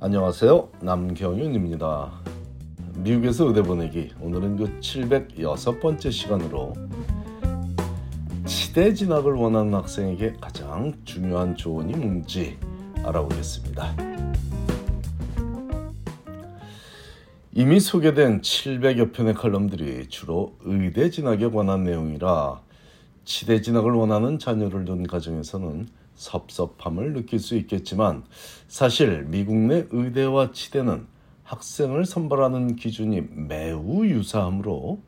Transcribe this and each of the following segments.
안녕하세요. 남경윤입니다. 미국에서 의대 보내기 오늘은 그 706번째 시간으로 치대 진학을 원하는 학생에게 가장 중요한 조언이 뭔지 알아보겠습니다. 이미 소개된 700여 편의 칼럼들이 주로 의대 진학에 관한 내용이라 치대 진학을 원하는 자녀를 둔 가정에서는 섭섭함을 느낄 수 있겠지만 사실 미국 내 의대와 치대는 학생을 선발하는 기준이 매우 유사하므로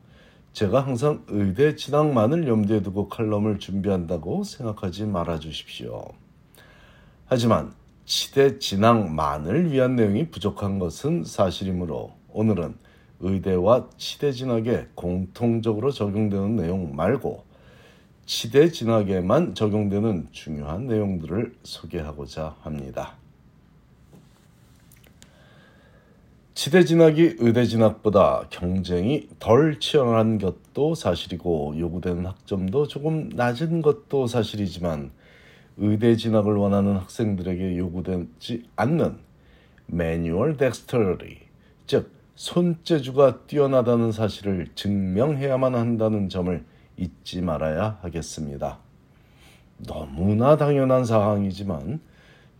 제가 항상 의대 진학만을 염두에 두고 칼럼을 준비한다고 생각하지 말아 주십시오. 하지만 치대 진학만을 위한 내용이 부족한 것은 사실이므로 오늘은 의대와 치대 진학에 공통적으로 적용되는 내용 말고 시대 진학에만 적용되는 중요한 내용들을 소개하고자 합니다. 치대 진학이 의대 진학보다 경쟁이 덜 치열한 것도 사실이고 요구되는 학점도 조금 낮은 것도 사실이지만 의대 진학을 원하는 학생들에게 요구되지 않는 매뉴얼 덱스터리, 즉 손재주가 뛰어나다는 사실을 증명해야만 한다는 점을 잊지 말아야 하겠습니다. 너무나 당연한 사항이지만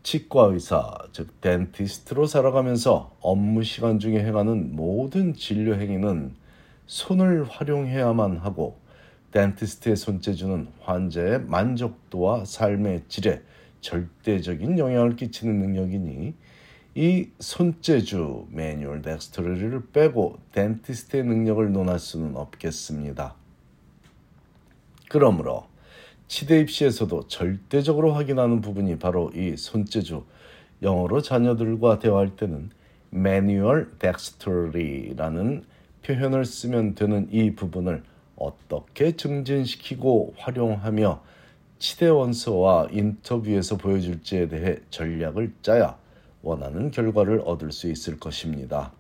치과 의사, 즉 덴티스트로 살아가면서 업무 시간 중에 행하는 모든 진료 행위는 손을 활용해야만 하고 덴티스트의 손재주는 환자의 만족도와 삶의 질에 절대적인 영향을 끼치는 능력이니 이 손재주 매뉴얼 덱스터리를 빼고 덴티스트의 능력을 논할 수는 없겠습니다. 그러므로 치대 입시에서도 절대적으로 확인하는 부분이 바로 이 손재주. 영어로 자녀들과 대화할 때는 manual dextery라는 표현을 쓰면 되는 이 부분을 어떻게 증진시키고 활용하며 치대 원서와 인터뷰에서 보여줄지에 대해 전략을 짜야 원하는 결과를 얻을 수 있을 것입니다.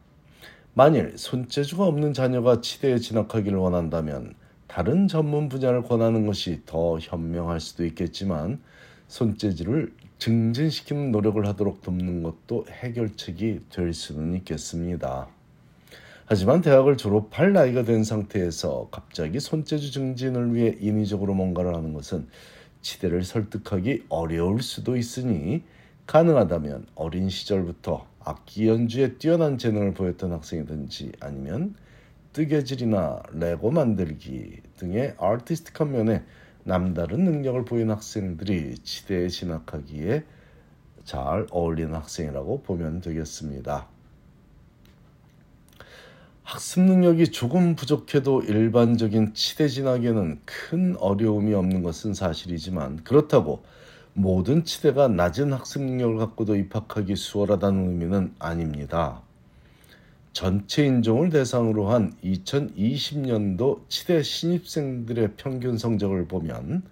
만일 손재주가 없는 자녀가 치대에 진학하기를 원한다면 다른 전문 분야를 권하는 것이 더 현명할 수도 있겠지만 손재주를 증진시키는 노력을 하도록 돕는 것도 해결책이 될 수는 있겠습니다. 하지만 대학을 졸업할 나이가 된 상태에서 갑자기 손재주 증진을 위해 인위적으로 뭔가를 하는 것은 치대를 설득하기 어려울 수도 있으니 가능하다면 어린 시절부터 악기 연주에 뛰어난 재능을 보였던 학생이든지 아니면 뜨개질이나 레고 만들기 등의 아티스틱한 면에 남다른 능력을 보인 학생들이 지대에 진학하기에 잘 어울리는 학생이라고 보면 되겠습니다. 학습 능력이 조금 부족해도 일반적인 치대 진학에는 큰 어려움이 없는 것은 사실이지만 그렇다고 모든 치대가 낮은 학습 능력을 갖고도 입학하기 수월하다는 의미는 아닙니다. 전체 인종을 대상으로 한 2020년도 치대 신입생들의 평균 성적을 보면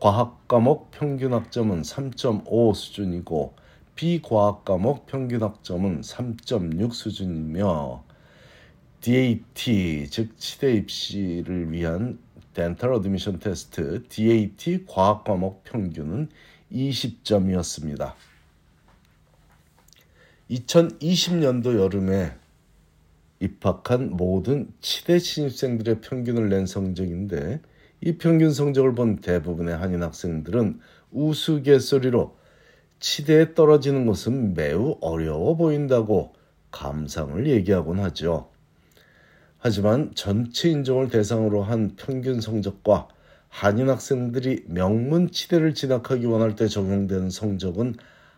과학 과목 평균 학점은 3.5 수준이고 비과학 과목 평균 학점은 3.6 수준이며 DAT 즉 치대 입시를 위한 Dental Admission Test DAT 과학 과목 평균은 20점이었습니다. 2020년도 여름에 입학한 모든 치대 신입생들의 평균을 낸 성적인데 이 평균 성적을 본 대부분의 한인 학생들은 우스갯소리로 치대에 떨어지는 것은 매우 어려워 보인다고 감상을 얘기하곤 하죠. 하지만 전체 인종을 대상으로 한 평균 성적과 한인 학생들이 명문 치대를 진학하기 원할 때 적용되는 성적은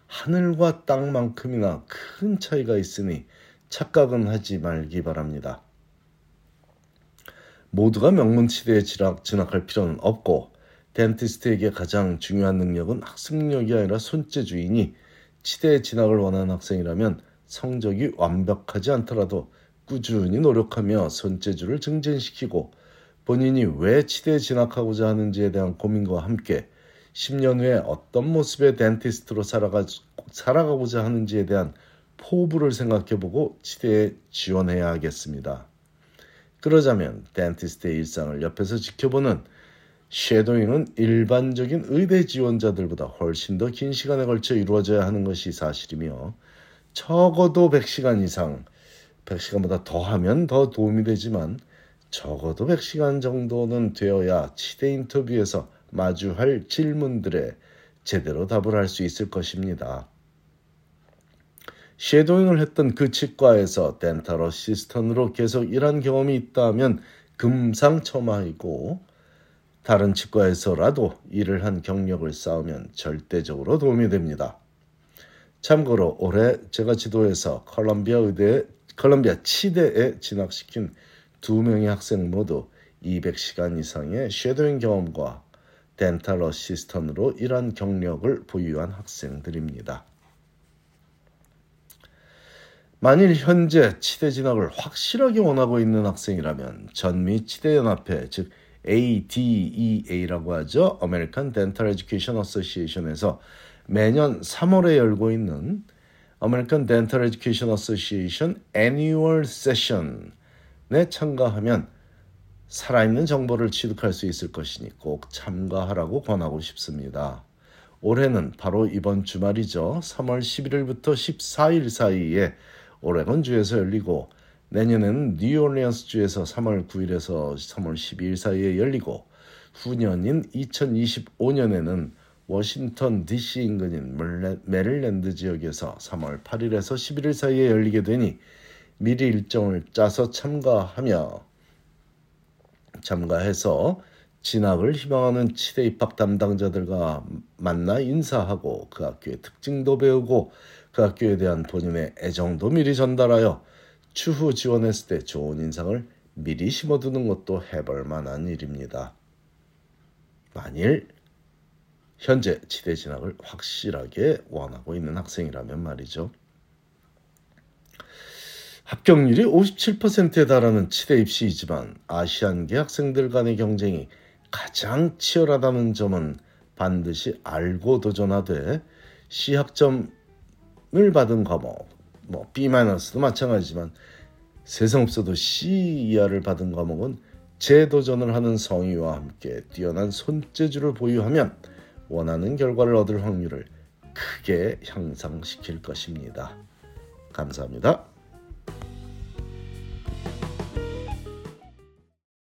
하늘과 땅만큼이나 큰 차이가 있으니 착각은 하지 말기 바랍니다. 모두가 명문치대에 진학, 진학할 필요는 없고 덴티스트에게 가장 중요한 능력은 학습 능력이 아니라 손재주이니 치대에 진학을 원하는 학생이라면 성적이 완벽하지 않더라도 꾸준히 노력하며 손재주를 증진시키고 본인이 왜 치대에 진학하고자 하는지에 대한 고민과 함께 10년 후에 어떤 모습의 덴티스트로 살아가, 살아가고자 하는지에 대한 포부를 생각해보고 치대에 지원해야 하겠습니다. 그러자면 덴티스트의 일상을 옆에서 지켜보는 쉐도잉은 일반적인 의대 지원자들보다 훨씬 더 긴 시간에 걸쳐 이루어져야 하는 것이 사실이며 적어도 100시간 이상 100시간보다 더 하면 더 도움이 되지만 적어도 100시간 정도는 되어야 치대 인터뷰에서 마주할 질문들에 제대로 답을 할 수 있을 것입니다. shadowing을 했던 그 치과에서 dental assistant으로 계속 일한 경험이 있다면 금상첨화이고 다른 치과에서라도 일을 한 경력을 쌓으면 절대적으로 도움이 됩니다. 참고로 올해 제가 지도해서 컬럼비아 의대 컬럼비아 치대에 진학시킨 두 명의 학생 모두 200시간 이상의 shadowing 경험과 덴탈 어시스턴으로 일한 경력을 보유한 학생들입니다. 만일 현재 치대 진학을 확실하게 원하고 있는 학생이라면 전미 치대연합회 즉 ADEA라고 하죠. American Dental Education Association에서 매년 3월에 열고 있는 American Dental Education Association Annual Session에 참가하면 살아있는 정보를 취득할 수 있을 것이니 꼭 참가하라고 권하고 싶습니다. 올해는 바로 이번 주말이죠. 3월 11일부터 14일 사이에 오레곤주에서 열리고 내년에는 뉴올리언스주에서 3월 9일에서 3월 12일 사이에 열리고 후년인 2025년에는 워싱턴 DC 인근인 메릴랜드 지역에서 3월 8일에서 11일 사이에 열리게 되니 미리 일정을 짜서 참가하며 참가해서 진학을 희망하는 치대 입학 담당자들과 만나 인사하고 그 학교의 특징도 배우고 그 학교에 대한 본인의 애정도 미리 전달하여 추후 지원했을 때 좋은 인상을 미리 심어두는 것도 해볼 만한 일입니다. 만일 현재 지대 진학을 확실하게 원하고 있는 학생이라면 말이죠. 합격률이 57%에 달하는 치대 입시이지만 아시안계 학생들 간의 경쟁이 가장 치열하다는 점은 반드시 알고 도전하되 시학점을 받은 과목, 뭐 B-도 마찬가지지만 세상 없어도 C 이하를 받은 과목은 재도전을 하는 성의와 함께 뛰어난 손재주를 보유하면 원하는 결과를 얻을 확률을 크게 향상시킬 것입니다. 감사합니다.